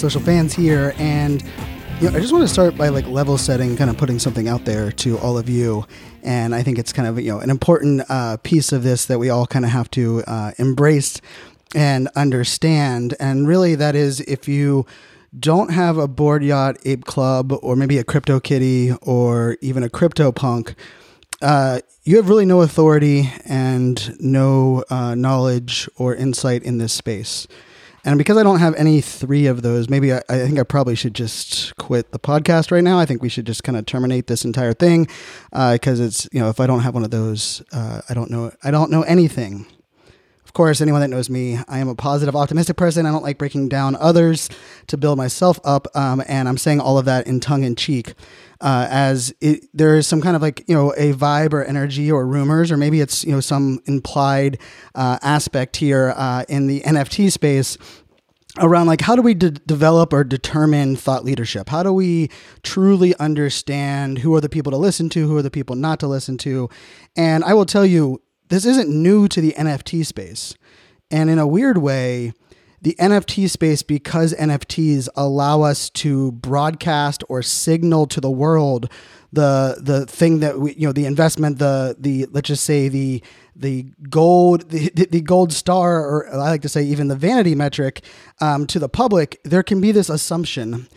iSocialFanz here, and you know, I just want to start by like level setting, kind of putting something out there to all of you. And I think it's kind of you know an important uh, piece of this that we all kind of have to uh, embrace and understand. And really, that is if you don't have a Bored yacht ape club or maybe a CryptoKitty or even a CryptoPunk uh, you have really no authority and no uh, knowledge or insight in this space. And because I don't have any three of those, maybe I, I think I probably should just quit the podcast right now. I think we should just kind of terminate this entire thing because uh, it's you know if I don't have one of those, uh, I don't know I don't know anything. Of course, anyone that knows me, I am a positive, optimistic person. I don't like breaking down others to build myself up. Um, and I'm saying all of that in tongue in cheek, uh, as it, there is some kind of like, you know, a vibe or energy or rumors, or maybe it's, you know, some implied uh, aspect here uh, in the NFT space around like how do we de- develop or determine thought leadership how do we truly understand who are the people to listen to who are the people not to listen to and i will tell you this isn't new to the NFT space. And in a weird way, the NFT space, because NFTs allow us to broadcast or signal to the world the the thing that we you know the investment the the let's just say the the gold the, the gold star or I like to say even the vanity metric um, to the public there can be this assumption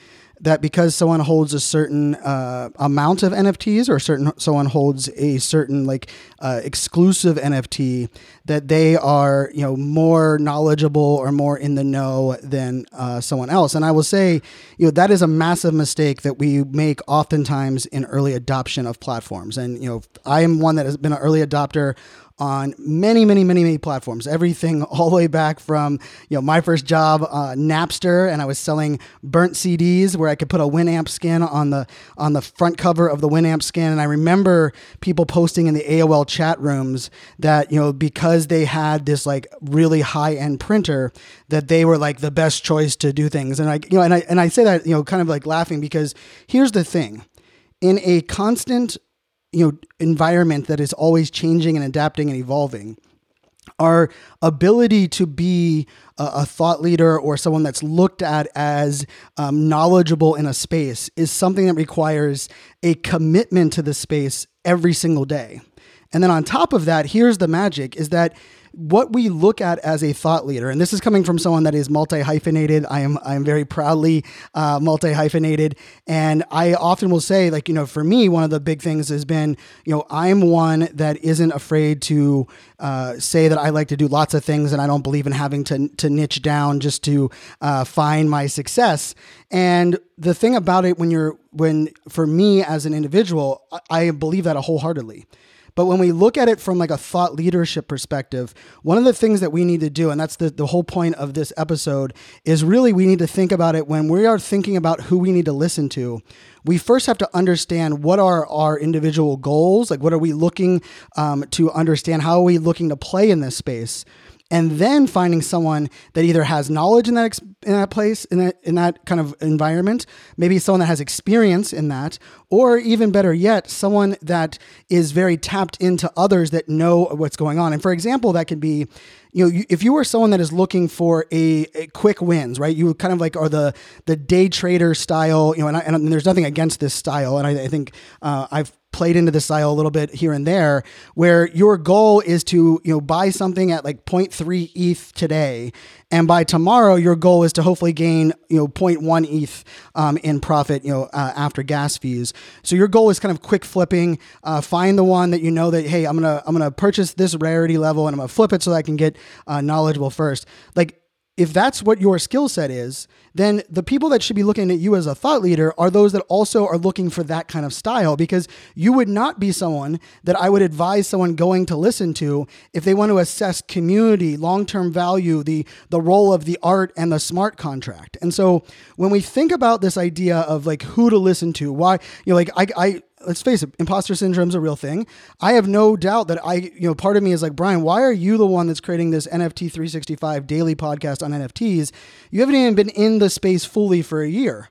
that because someone holds a certain uh, amount of NFTs or certain someone holds a certain like uh, exclusive NFT that they are you know more knowledgeable or more in the know than uh, someone else. And I will say you know that is a massive mistake that we make oftentimes in early adoption of platforms. And you know I am one that has been an early adopter on many, many, many, many platforms. Everything all the way back from you know my first job, uh, Napster, and I was selling burnt CDs where I could put a Winamp skin on the on the front cover of the Winamp skin. And I remember people posting in the AOL chat rooms that you know because they had this like really high end printer that they were like the best choice to do things. And I you know and I and I say that you know kind of like laughing because here's the thing in a constant you know environment that is always changing and adapting and evolving. Our ability to be a, a, thought leader or someone that's looked at as um, knowledgeable in a space is something that requires a commitment to the space every single day. And then on top of that here's the magic is that what we look at as a thought leader, and this is coming from someone that is multi hyphenated. I am I am very proudly uh, multi hyphenated, and I often will say, like you know, for me, one of the big things has been, you know, I'm one that isn't afraid to uh, say that I like to do lots of things, and I don't believe in having to to niche down just to uh, find my success. And the thing about it, when you're when for me as an individual, I, I believe that wholeheartedly. But when we look at it from like a thought leadership perspective, one of the things that we need to do, and that's the, the whole point of this episode, is really we need to think about it when we are thinking about who we need to listen to. We first have to understand what are our individual goals, like what are we looking um, to understand, how are we looking to play in this space and then finding someone that either has knowledge in that in that place in that in that kind of environment, maybe someone that has experience in that, or even better yet, someone that is very tapped into others that know what's going on. And for example, that could be you know, if you are someone that is looking for a, a, quick wins, right? You kind of like are the the day trader style, you know, and, I, and there's nothing against this style, and I, I think uh, I've played into the style a little bit here and there where your goal is to you know buy something at like 0.3 eth today. And by tomorrow your goal is to hopefully gain you know 0.1 eth um, in profit you know uh, after gas fees. So your goal is kind of quick flipping uh, find the one that you know that hey i'm gonna i'm gonna purchase this rarity level and i'm gonna flip it so that i can get uh, knowledgeable first. Like if that's what your skill set is, then the people that should be looking at you as a thought leader are those that also are looking for that kind of style because you would not be someone that I would advise someone going to listen to if they want to assess community, long-term value, the the role of the art and the smart contract. And so when we think about this idea of like who to listen to, why you know like I I let's face it, imposter syndrome is a real thing. I have no doubt that I, you know, part of me is like, Brian, why are you the one that's creating this NFT 365 daily podcast on NFTs? You haven't even been in the space fully for a year.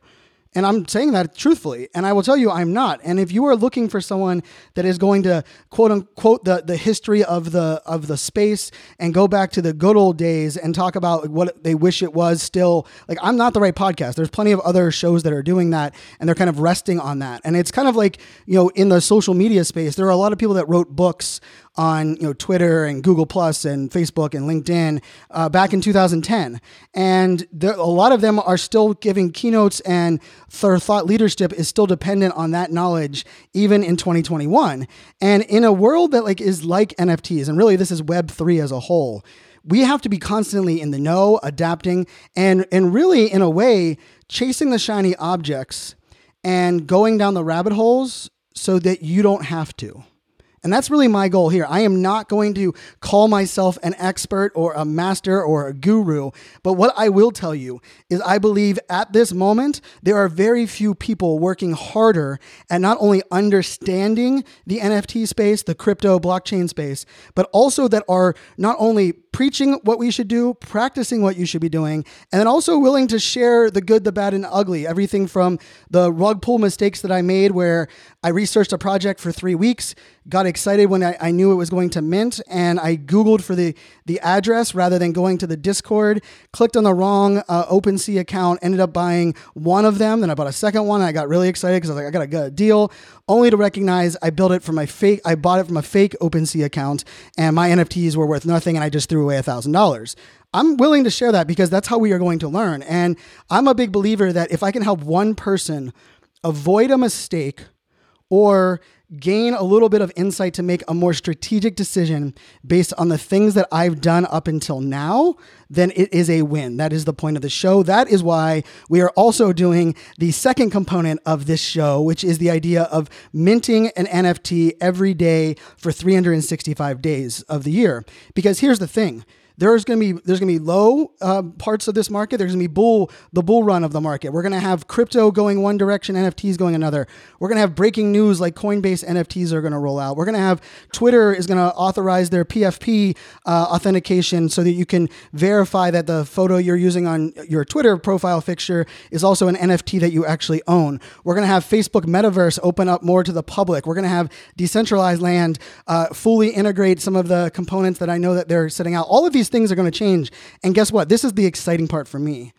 And I'm saying that truthfully. And I will tell you, I'm not. And if you are looking for someone that is going to quote unquote the, the history of the of the space and go back to the good old days and talk about what they wish it was still, like I'm not the right podcast. There's plenty of other shows that are doing that and they're kind of resting on that. And it's kind of like, you know, in the social media space, there are a lot of people that wrote books on you know Twitter and Google Plus and Facebook and LinkedIn uh, back in 2010, and there, a lot of them are still giving keynotes, and their thought leadership is still dependent on that knowledge even in 2021. And in a world that like is like NFTs, and really this is Web three as a whole. We have to be constantly in the know, adapting, and and really in a way chasing the shiny objects and going down the rabbit holes so that you don't have to. And that's really my goal here. I am not going to call myself an expert or a master or a guru, but what I will tell you is I believe at this moment, there are very few people working harder at not only understanding the NFT space, the crypto blockchain space, but also that are not only preaching what we should do, practicing what you should be doing, and then also willing to share the good, the bad, and ugly. Everything from the rug pull mistakes that I made where I researched a project for three weeks, got excited when I, I, knew it was going to mint, and I Googled for the, the address rather than going to the Discord, clicked on the wrong uh, OpenSea account, ended up buying one of them, then I bought a second one, and I got really excited because I was like, I got a good deal, only to recognize I built it from my fake, I bought it from a fake OpenSea account, and my NFTs were worth nothing, and I just threw away a thousand dollars. I'm willing to share that because that's how we are going to learn. And I'm a big believer that if I can help one person avoid a mistake or gain a little bit of insight to make a more strategic decision based on the things that I've done up until now, then it is a win. That is the point of the show. That is why we are also doing the second component of this show, which is the idea of minting an NFT every day for 365 days of the year. Because here's the thing there's going to be there's going to be low uh, parts of this market. There's going to be bull the bull run of the market. We're going to have crypto going one direction, NFTs going another. We're going to have breaking news like Coinbase NFTs are going to roll out. We're going to have Twitter is going to authorize their PFP uh, authentication so that you can verify that the photo you're using on your Twitter profile fixture is also an NFT that you actually own. We're going to have Facebook Metaverse open up more to the public. We're going to have Decentraland uh, fully integrate some of the components that I know that they're setting out. All of these these things are going to change. And guess what? This is the exciting part for me.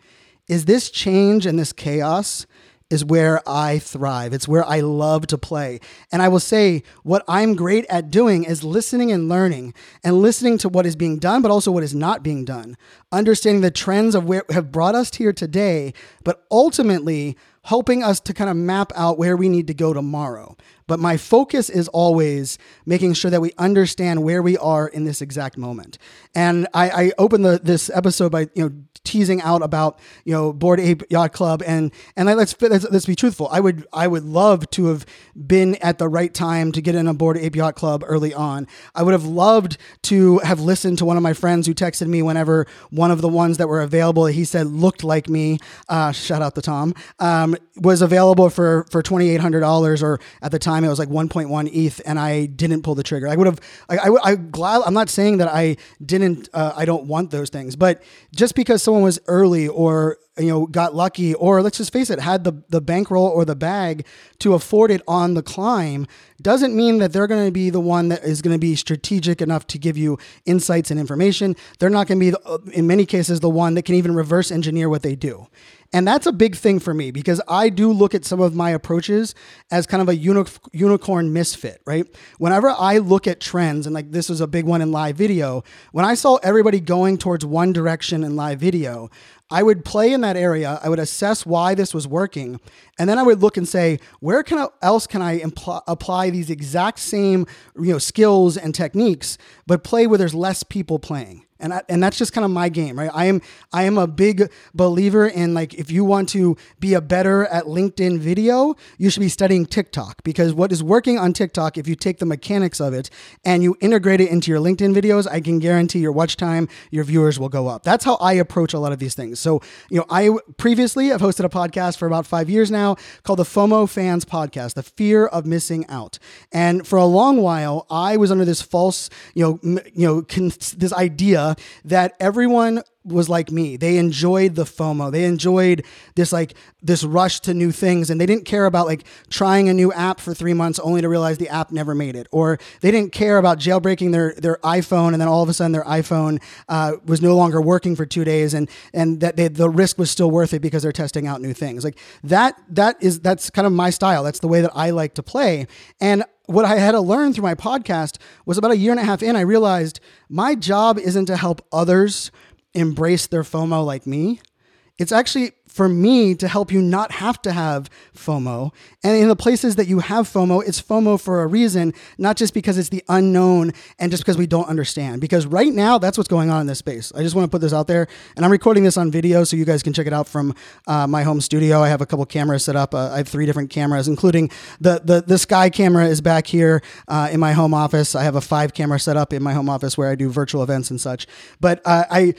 Is this change and this chaos is where I thrive. It's where I love to play. And I will say what I'm great at doing is listening and learning and listening to what is being done, but also what is not being done. Understanding the trends of where have brought us here today, but ultimately helping us to kind of map out where we need to go tomorrow. But my focus is always making sure that we understand where we are in this exact moment. And I, I opened the, this episode by you know teasing out about you know Bored Ape Yacht Club and and let's, let's let's be truthful. I would I would love to have been at the right time to get in a Bored Ape Yacht Club early on. I would have loved to have listened to one of my friends who texted me whenever one of the ones that were available. He said looked like me. Uh, shout out to Tom. Um, was available for for twenty eight hundred dollars or at the time time it was like 1.1 ETH, and I didn't pull the trigger. I would have. I, I, I glad. I'm not saying that I didn't. Uh, I don't want those things, but just because someone was early or you know got lucky or let's just face it had the the bankroll or the bag to afford it on the climb doesn't mean that they're going to be the one that is going to be strategic enough to give you insights and information they're not going to be the, in many cases the one that can even reverse engineer what they do and that's a big thing for me because I do look at some of my approaches as kind of a uni- unicorn misfit, right? Whenever I look at trends, and like this was a big one in live video, when I saw everybody going towards one direction in live video, I would play in that area. I would assess why this was working, and then I would look and say, where can I, else can I impl- apply these exact same you know skills and techniques, but play where there's less people playing. And I, and that's just kind of my game, right? I am I am a big believer in like if you want to be a better at LinkedIn video, you should be studying TikTok because what is working on TikTok, if you take the mechanics of it and you integrate it into your LinkedIn videos, I can guarantee your watch time, your viewers will go up. That's how I approach a lot of these things. So you know, I previously I've hosted a podcast for about five years now called the FOMO Fans Podcast, the fear of missing out, and for a long while I was under this false, you know, m- you know, con- this idea that everyone was like me. They enjoyed the FOMO. They enjoyed this like this rush to new things and they didn't care about like trying a new app for 3 months only to realize the app never made it or they didn't care about jailbreaking their their iPhone and then all of a sudden their iPhone uh, was no longer working for 2 days and and that they, the risk was still worth it because they're testing out new things. Like that that is that's kind of my style. That's the way that I like to play. And what I had to learn through my podcast was about a year and a half in, I realized my job isn't to help others embrace their FOMO like me. It's actually for me to help you not have to have FOMO. And in the places that you have FOMO, it's FOMO for a reason, not just because it's the unknown and just because we don't understand. Because right now, that's what's going on in this space. I just want to put this out there. And I'm recording this on video so you guys can check it out from uh, my home studio. I have a couple cameras set up. Uh, I have three different cameras, including the, the, the Sky camera is back here uh, in my home office. I have a five camera set up in my home office where I do virtual events and such. But uh, I,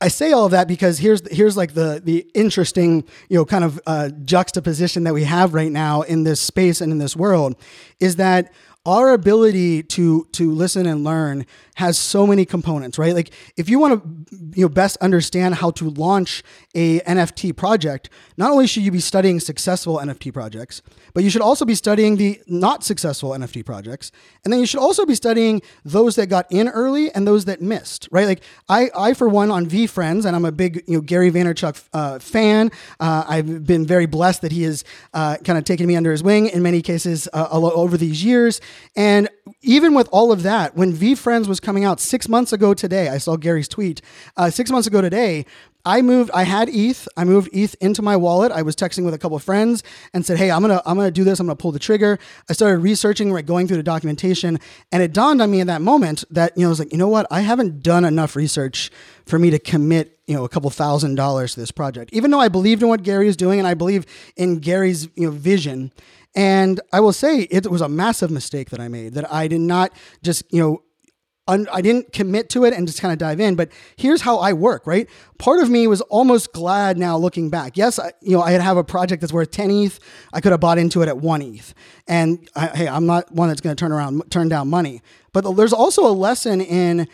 I say all of that because here's here's like the the interesting you know kind of uh, juxtaposition that we have right now in this space and in this world is that our ability to to listen and learn has so many components, right? Like if you want to you know best understand how to launch a NFT project, not only should you be studying successful NFT projects, but you should also be studying the not successful NFT projects. And then you should also be studying those that got in early and those that missed, right? Like I I for one on VeeFriends, and I'm a big, you know, Gary Vaynerchuk uh, fan. Uh, I've been very blessed that he has uh, kind of taken me under his wing in many cases uh, over these years. And even with all of that, when VeeFriends was coming out six months ago today, I saw Gary's tweet. Uh, six months ago today, I moved. I had ETH. I moved ETH into my wallet. I was texting with a couple of friends and said, "Hey, I'm gonna I'm gonna do this. I'm gonna pull the trigger." I started researching, right, going through the documentation, and it dawned on me in that moment that you know I was like, you know what? I haven't done enough research for me to commit you know a couple thousand dollars to this project, even though I believed in what Gary is doing and I believe in Gary's you know vision. And I will say it was a massive mistake that I made that I did not just, you know, I didn't commit to it and just kind of dive in. But here's how I work, right? Part of me was almost glad now looking back. Yes, I, you know, I had have a project that's worth 10 ETH. I could have bought into it at one ETH. And I, hey, I'm not one that's going to turn around, turn down money. But there's also a lesson in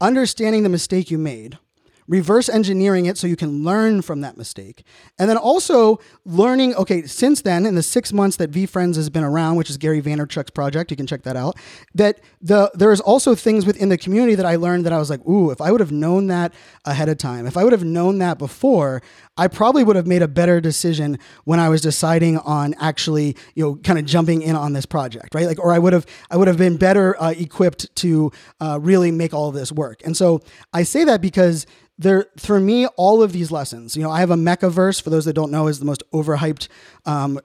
understanding the mistake you made reverse engineering it so you can learn from that mistake. And then also learning, okay, since then, in the six months that VeeFriends has been around, which is Gary Vaynerchuk's project, you can check that out, that the there's also things within the community that I learned that I was like, ooh, if I would have known that ahead of time, if I would have known that before, I probably would have made a better decision when I was deciding on actually, you know, kind of jumping in on this project, right? Like, or I would have, I would have been better uh, equipped to uh, really make all of this work. And so I say that because there for me all of these lessons you know i have a MekaVerse for those that don't know is the most overhyped um,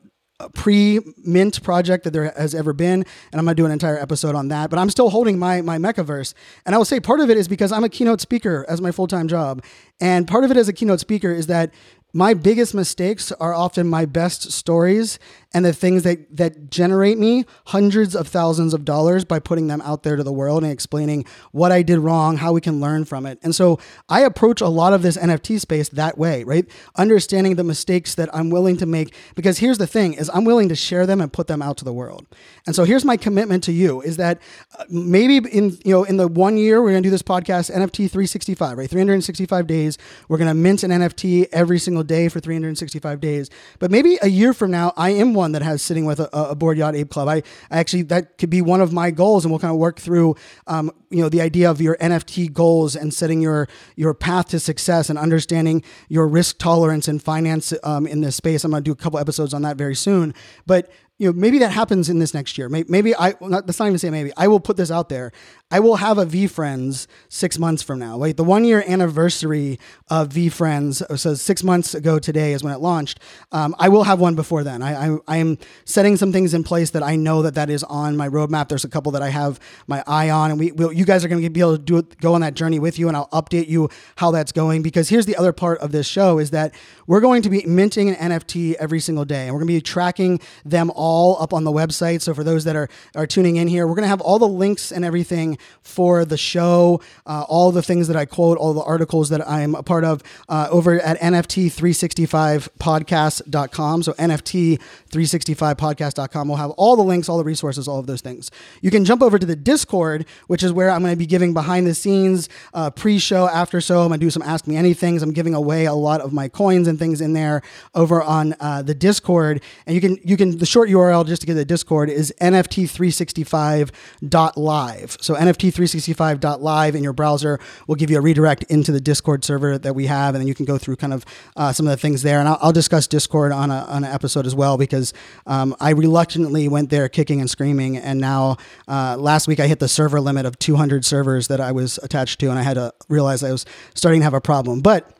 pre-mint project that there has ever been and i'm going to do an entire episode on that but i'm still holding my my MekaVerse. And i will say part of it is because i'm a keynote speaker as my full-time job. And part of it as a keynote speaker is that my biggest mistakes are often my best stories and the things that that generate me hundreds of thousands of dollars by putting them out there to the world and explaining what I did wrong, how we can learn from it. And so I approach a lot of this NFT space that way, right? Understanding the mistakes that I'm willing to make because here's the thing is I'm willing to share them and put them out to the world. And so here's my commitment to you is that uh, maybe in you know in the one year we're going to do this podcast NFT 365, right? 365 days we're going to mint an NFT every single day for 365 days. But maybe a year from now, I am one that has sitting with a, a Bored yacht ape club. I, I, actually that could be one of my goals, and we'll kind of work through, um, you know, the idea of your NFT goals and setting your your path to success and understanding your risk tolerance and finance um, in this space. I'm going to do a couple episodes on that very soon. But you know, maybe that happens in this next year. Maybe, maybe I, not, that's not even say maybe. I will put this out there. I will have a VeeFriends six months from now. Like the one year anniversary of VeeFriends, so six months ago today is when it launched. Um, I will have one before then. I, I, I am setting some things in place that I know that that is on my roadmap. There's a couple that I have my eye on, and we, we'll, you guys are going to be able to do it, go on that journey with you, and I'll update you how that's going. Because here's the other part of this show is that we're going to be minting an NFT every single day, and we're going to be tracking them all up on the website. So for those that are are tuning in here, we're to have all the links and everything for the show, uh, all the things that I quote, all the articles that I'm a part of uh, over at NFT365podcast.com. So NFT365podcast.com. We'll have all the links, all the resources, all of those things. You can jump over to the Discord, which is where I'm to be giving behind the scenes, uh, pre show, after show. I'm to do some Ask Me Anythings. I'm giving away a lot of my coins and things in there over on uh, the Discord. And you can, you can, the short URL just to get the Discord is NFT365.live. So NFT365.live in your browser will give you a redirect into the Discord server that we have. And then you can go through kind of uh, some of the things there. And I'll, I'll discuss Discord on, a, on an episode as well because um, I reluctantly went there kicking and screaming. And now uh, last week I hit the server limit of 200 servers that I was attached to. And I had to realize I was starting to have a problem. But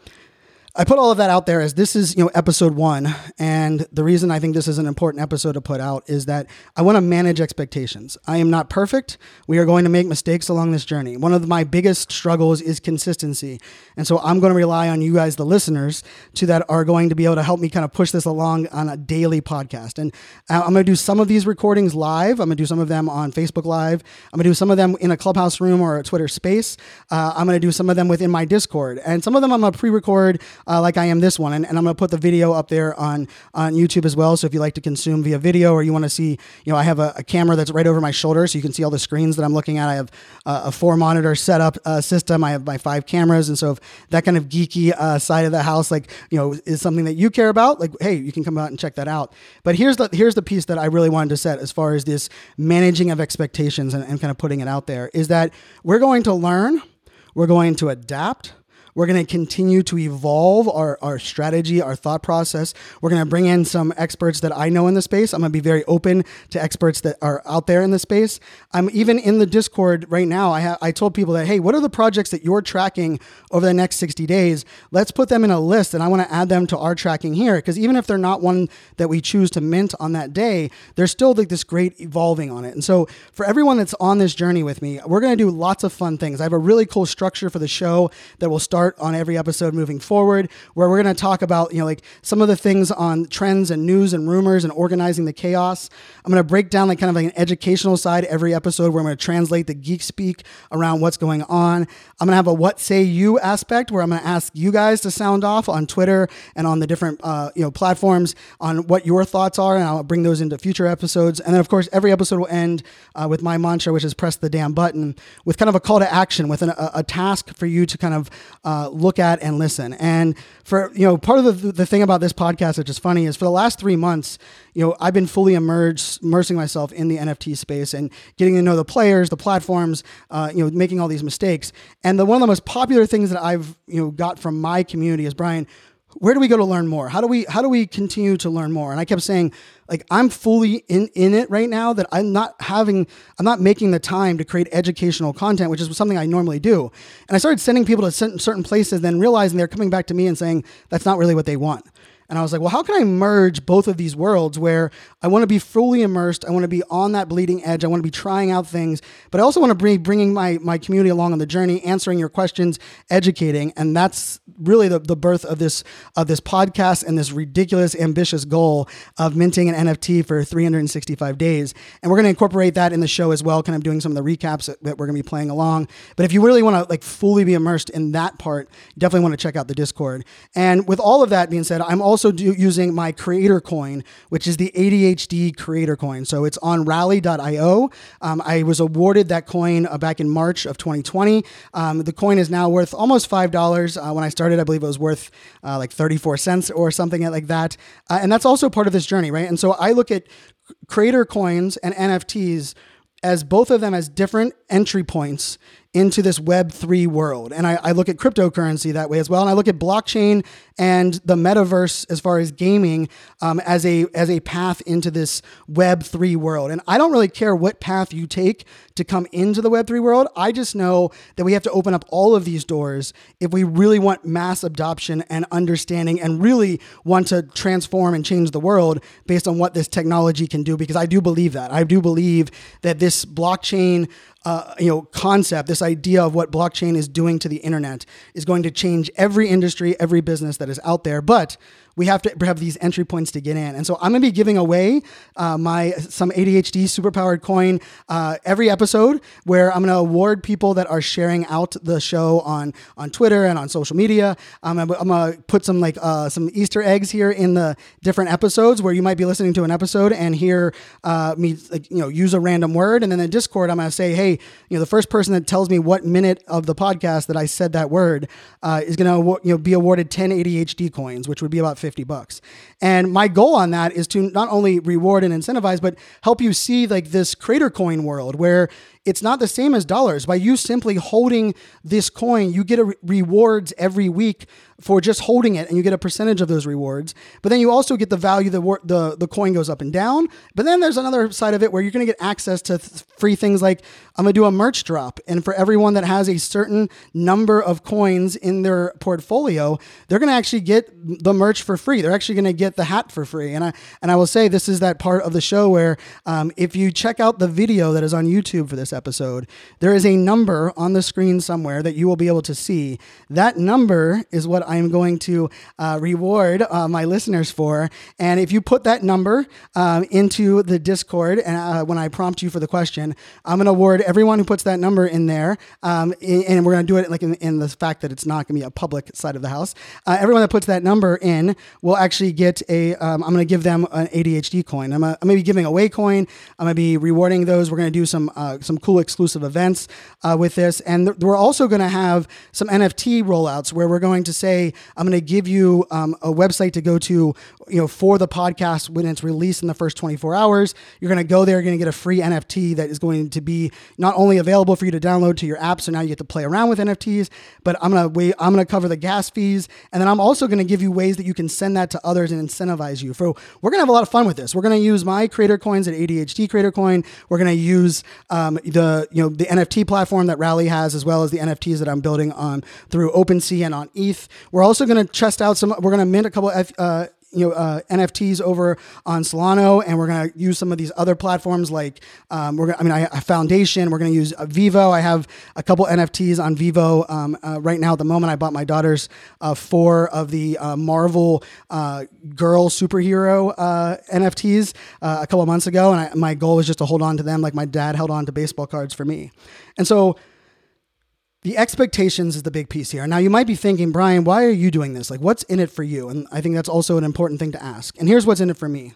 I put all of that out there as this is, you know, episode one. And the reason I think this is an important episode to put out is that I want to manage expectations. I am not perfect. We are going to make mistakes along this journey. One of my biggest struggles is consistency. And so I'm going to rely on you guys, the listeners, to that are going to be able to help me kind of push this along on a daily podcast. And uh, I'm going to do some of these recordings live. I'm going to do some of them on Facebook Live. I'm going to do some of them in a clubhouse room or a Twitter space. Uh, I'm going to do some of them within my Discord. And some of them I'm going to pre record uh, like I am this one. And, and I'm going to put the video up there on, on YouTube as well. So if you like to consume via video or you want to see, you know, I have a, a, camera that's right over my shoulder so you can see all the screens that I'm looking at. I have uh, a four monitor setup uh, system. I have my five cameras. And so if that kind of geeky uh, side of the house, like, you know, is something that you care about, like, hey, you can come out and check that out. But here's the, here's the piece that I really wanted to set as far as this managing of expectations and, and kind of putting it out there is that we're going to learn, we're going to adapt, we're going to continue to evolve our, our strategy, our thought process. We're going to bring in some experts that I know in the space. I'm going to be very open to experts that are out there in the space. I'm even in the Discord right now. I, ha- I told people that, hey, what are the projects that you're tracking over the next 60 days? Let's put them in a list and I want to add them to our tracking here. Because even if they're not one that we choose to mint on that day, there's still like this great evolving on it. And so for everyone that's on this journey with me, we're going to do lots of fun things. I have a really cool structure for the show that will start on every episode moving forward, where we're going to talk about, you know, like some of the things on trends and news and rumors and organizing the chaos. I'm going to break down like kind of like an educational side every episode where I'm going to translate the geek speak around what's going on. I'm going to have a what say you aspect where I'm going to ask you guys to sound off on Twitter and on the different, uh, you know, platforms on what your thoughts are. And I'll bring those into future episodes. And then, of course, every episode will end uh, with my mantra, which is press the damn button with kind of a call to action with an, a, a, task for you to kind of uh, uh, look at and listen. And for you know, part of the the thing about this podcast, which is funny, is for the last three months, you know, I've been fully immersed, immersing myself in the NFT space and getting to know the players, the platforms, uh, you know, making all these mistakes. And the one of the most popular things that I've you know got from my community is Brian where do we go to learn more? How do we how do we continue to learn more? And I kept saying, like, I'm fully in in it right now that I'm not having I'm not making the time to create educational content, which is something I normally do. And I started sending people to certain places, then realizing they're coming back to me and saying that's not really what they want. And I was like, well, how can I merge both of these worlds where I want to be fully immersed, I want to be on that bleeding edge, I want to be trying out things, but I also want to be bringing my, my community along on the journey, answering your questions, educating. And that's really the, the birth of this, of this podcast and this ridiculous, ambitious goal of minting an NFT for 365 days. And we're going to incorporate that in the show as well, kind of doing some of the recaps that, we're going to be playing along. But if you really want to like fully be immersed in that part, definitely want to check out the Discord. And with all of that being said, I'm also also using my creator coin, which is the ADHD creator coin. So it's on rally.io. Um, I was awarded that coin uh, back in March of 2020. Um, the coin is now worth almost $5. Uh, when I started, I believe it was worth uh, like 34 cents or something like that. Uh, and that's also part of this journey, right? And so I look at creator coins and NFTs as both of them as different entry points into this Web3 world. And I, I look at cryptocurrency that way as well. And I look at blockchain and the metaverse as far as gaming um, as a as a path into this Web three world. And I don't really care what path you take to come into the Web three world. I just know that we have to open up all of these doors if we really want mass adoption and understanding, and really want to transform and change the world based on what this technology can do. Because I do believe that. I do believe that this blockchain uh, you know concept, this idea of what blockchain is doing to the internet is going to change every industry, every business that is out there. But we have to have these entry points to get in. And so I'm going to be giving away uh, my some ADHD superpowered coin uh, every episode, where I'm going to award people that are sharing out the show on on Twitter and on social media. Um, I'm, I'm going to put some like uh, some Easter eggs here in the different episodes where you might be listening to an episode and hear uh, me like, you know use a random word, and then in Discord I'm going to say, hey, you know, the first person that tells me what minute of the podcast that I said that word uh, is going to you know be awarded 10 ADHD coins, which would be about 50 bucks. And my goal on that is to not only reward and incentivize, but help you see like this creator coin world where it's not the same as dollars. By you simply holding this coin, you get re- rewards every week for just holding it, and you get a percentage of those rewards. But then you also get the value the the the coin goes up and down. But then there's another side of it where you're going to get access to th- free things like I'm going to do a merch drop, and for everyone that has a certain number of coins in their portfolio, they're going to actually get the merch for free. They're actually going to get the hat for free. And I and I will say this is that part of the show where um, if you check out the video that is on YouTube for this episode, there is a number on the screen somewhere that you will be able to see. That number is what I'm going to uh, reward uh, my listeners for. And if you put that number um, into the Discord, and uh, when I prompt you for the question, I'm going to award everyone who puts that number in there. Um, and we're going to do it like in, in, the fact that it's not going to be a public side of the house. Uh, everyone that puts that number in will actually get a. am going to give them an ADHD coin. I'm, going to be giving away coin. I'm going to be rewarding those. We're going to do some uh, some cool exclusive events uh, with this. And th- we're also going to have some NFT rollouts where we're going to say, I'm going to give you um, a website to go to, you know, for the podcast when it's released in the first 24 hours. You're going to go there, you're going to get a free NFT that is going to be not only available for you to download to your app, so now you get to play around with NFTs, but I'm going to I'm going to cover the gas fees. And then I'm also going to give you ways that you can send that to others and incentivize you. For we're going to have a lot of fun with this. We're going to use my creator coins at ADHD Creator Coin. We're going to use um, the you know the NFT platform that Rally has, as well as the NFTs that I'm building on through OpenSea and on ETH. We're also going to test out some. We're going to mint a couple of uh, you know uh, NFTs over on Solana, and we're going to use some of these other platforms like um, we're. Gonna, I mean, I, Foundation. We're going to use uh, VeVe. I have a couple NFTs on VeVe um, uh, right now. At the moment, I bought my daughter's uh, four of the uh, Marvel girl superhero NFTs a couple months ago, and I, my goal was just to hold on to them like my dad held on to baseball cards for me, and so the expectations is the big piece here. Now, you might be thinking, Brian, why are you doing this? Like, what's in it for you? And I think that's also an important thing to ask. And here's what's in it for me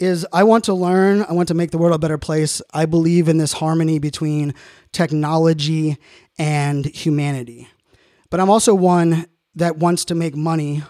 is I want to learn, I want to make the world a better place. I believe in this harmony between technology and humanity. But I'm also one that wants to make money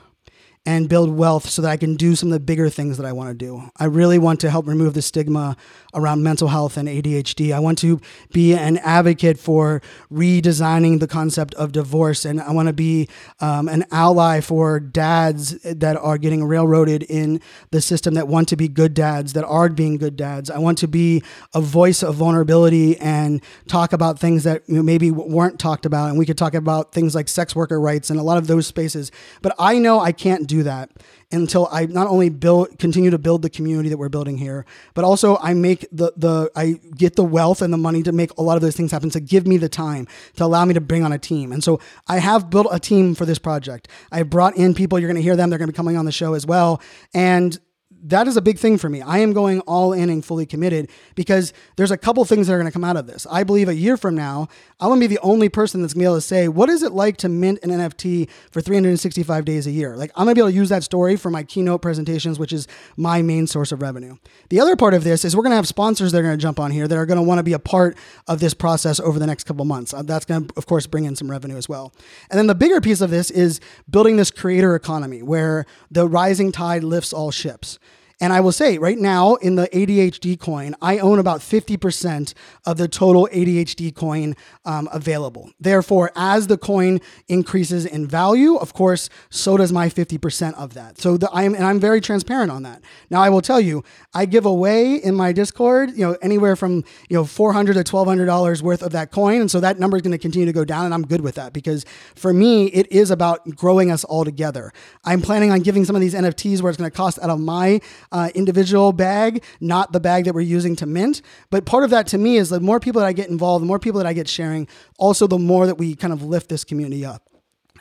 and build wealth so that I can do some of the bigger things that I want to do. I really want to help remove the stigma around mental health and ADHD. I want to be an advocate for redesigning the concept of divorce, and I want to be um, an ally for dads that are getting railroaded in the system that want to be good dads, that are being good dads. I want to be a voice of vulnerability and talk about things that maybe weren't talked about, and we could talk about things like sex worker rights and a lot of those spaces. But I know I can't do do that until I not only build continue to build the community that we're building here, but also I make the the I get the wealth and the money to make a lot of those things happen to give me the time to allow me to bring on a team. And so I have built a team for this project. I brought in people, you're to hear them, they're to be coming on the show as well. And that is a big thing for me. I am going all in and fully committed because there's a couple things that are going to come out of this. I believe a year from now, I'm going to be the only person that's going to be able to say, what is it like to mint an NFT for 365 days a year? Like, I'm going to be able to use that story for my keynote presentations, which is my main source of revenue. The other part of this is we're going to have sponsors that are going to jump on here that are going to want to be a part of this process over the next couple months. Uh, that's going to, of course, bring in some revenue as well. And then the bigger piece of this is building this creator economy where the rising tide lifts all ships. And I will say right now in the ADHD coin, I own about 50% of the total ADHD coin um, available. Therefore, as the coin increases in value, of course, so does my 50% of that. So the, I'm, and I'm very transparent on that. Now, I will tell you, I give away in my Discord, you know, anywhere from, you know, 400 to $1,200 worth of that coin. And so that number is going to continue to go down. And I'm good with that because for me, it is about growing us all together. I'm planning on giving some of these NFTs where it's going to cost out of my uh, individual bag, not the bag that we're using to mint. But part of that to me is the more people that I get involved, the more people that I get sharing, also the more that we kind of lift this community up.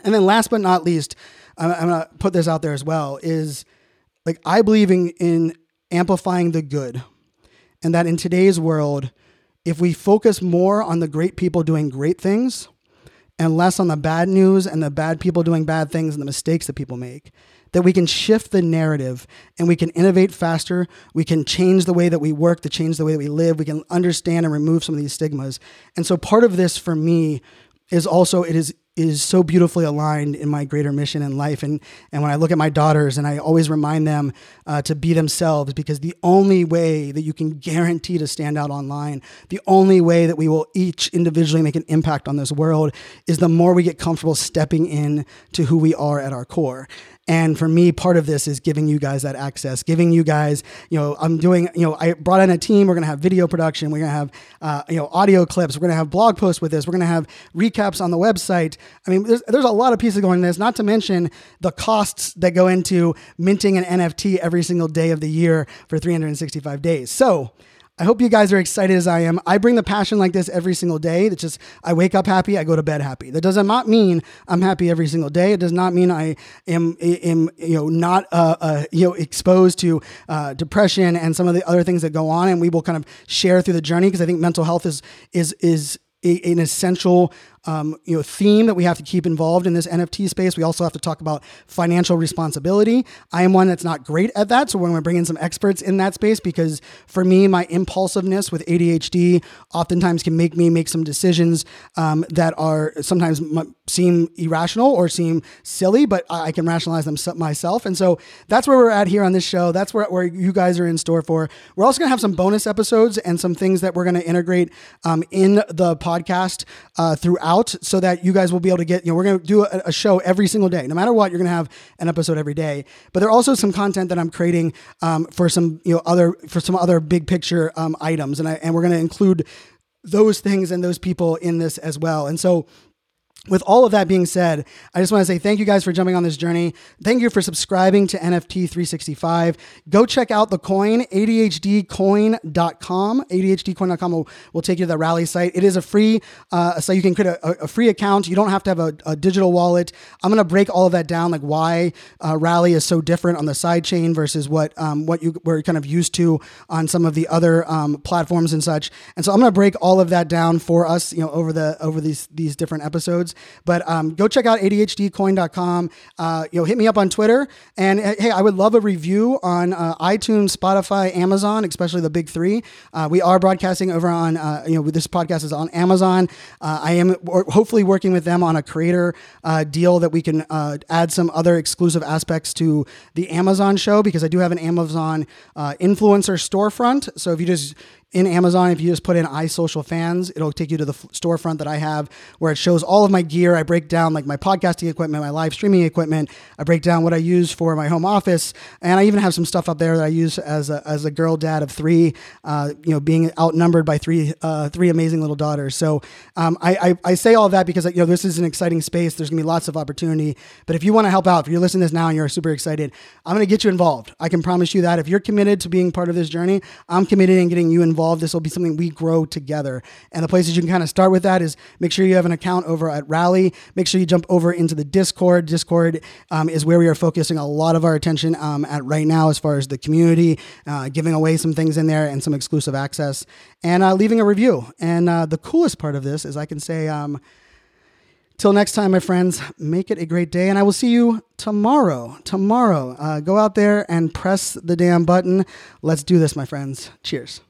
And then last but not least, I'm, I'm going to put this out there as well is like I believe in, in amplifying the good. And that in today's world, if we focus more on the great people doing great things and less on the bad news and the bad people doing bad things and the mistakes that people make, that we can shift the narrative and we can innovate faster. We can change the way that we work, to change the way that we live. We can understand and remove some of these stigmas. And so part of this for me is also it is is so beautifully aligned in my greater mission in life. And, and when I look at my daughters, and I always remind them uh, to be themselves, because the only way that you can guarantee to stand out online, the only way that we will each individually make an impact on this world is the more we get comfortable stepping in to who we are at our core. And for me, part of this is giving you guys that access, giving you guys, you know, I'm doing, you know, I brought in a team. We're going to have video production. We're going to have, uh, you know, audio clips. We're going to have blog posts with this. We're going to have recaps on the website. I mean, there's, there's a lot of pieces going in this, not to mention the costs that go into minting an NFT every single day of the year for 365 days. So, I hope you guys are excited as I am. I bring the passion like this every single day. It's just I wake up happy, I go to bed happy. That does not mean I'm happy every single day. It does not mean I am am you know not uh, uh you know exposed to uh, depression and some of the other things that go on. And we will kind of share through the journey because I think mental health is is is an essential um, you know theme that we have to keep involved in this NFT space. We also have to talk about financial responsibility. I am one that's not great at that, so we're going to bring in some experts in that space because for me, my impulsiveness with ADHD oftentimes can make me make some decisions um, that are sometimes seem irrational or seem silly, but I can rationalize them myself. And so that's where we're at here on this show. That's where, where you guys are in store for. We're also going to have some bonus episodes and some things that we're going to integrate um, in the podcast uh, throughout out so that you guys will be able to get, you know, we're going to do a, a, show every single day. No matter what, you're going to have an episode every day. But there are also some content that I'm creating um, for some, you know, other, for some other big picture um, items. And I, and we're going to include those things and those people in this as well. And so with all of that being said, I just want to say thank you guys for jumping on this journey. Thank you for subscribing to NFT 365. Go check out the coin, ADHDcoin.com. ADHDcoin.com will, will take you to the Rally site. It is a free, uh, so you can create a, a, free account. You don't have to have a, a digital wallet. I'm going to break all of that down, like why uh, Rally is so different on the side chain versus what um, what you were kind of used to on some of the other um, platforms and such. And so I'm going to break all of that down for us, you know, over the over these these different episodes. But um, go check out ADHDcoin.com. Uh, you know, hit me up on Twitter. And uh, hey, I would love a review on uh, iTunes, Spotify, Amazon, especially the big three. Uh, we are broadcasting over on, uh, you know, this podcast is on Amazon. Uh, I am hopefully working with them on a creator deal that we can add some other exclusive aspects to the Amazon show because I do have an Amazon influencer storefront. So if you just in Amazon, if you just put in iSocialFanz, it'll take you to the f- storefront that I have where it shows all of my gear. I break down like my podcasting equipment, my live streaming equipment. I break down what I use for my home office. And I even have some stuff up there that I use as a, as a girl dad of three, uh, you know, being outnumbered by three, uh, three amazing little daughters. So um, I, I, I, say all that because, you know, this is an exciting space. There's to be lots of opportunity. But if you want to help out, if you're listening to this now and you're super excited, I'm to get you involved. I can promise you that. If you're committed to being part of this journey, I'm committed in getting you involved involved. This will be something we grow together. And the places you can kind of start with that is make sure you have an account over at Rally. Make sure you jump over into the Discord. Discord um, is where we are focusing a lot of our attention um, at right now as far as the community, uh, giving away some things in there and some exclusive access, and uh, leaving a review. And uh, the coolest part of this is I can say, um, Till next time, my friends, make it a great day, and I will see you tomorrow. Tomorrow, uh, go out there and press the damn button. Let's do this, my friends. Cheers.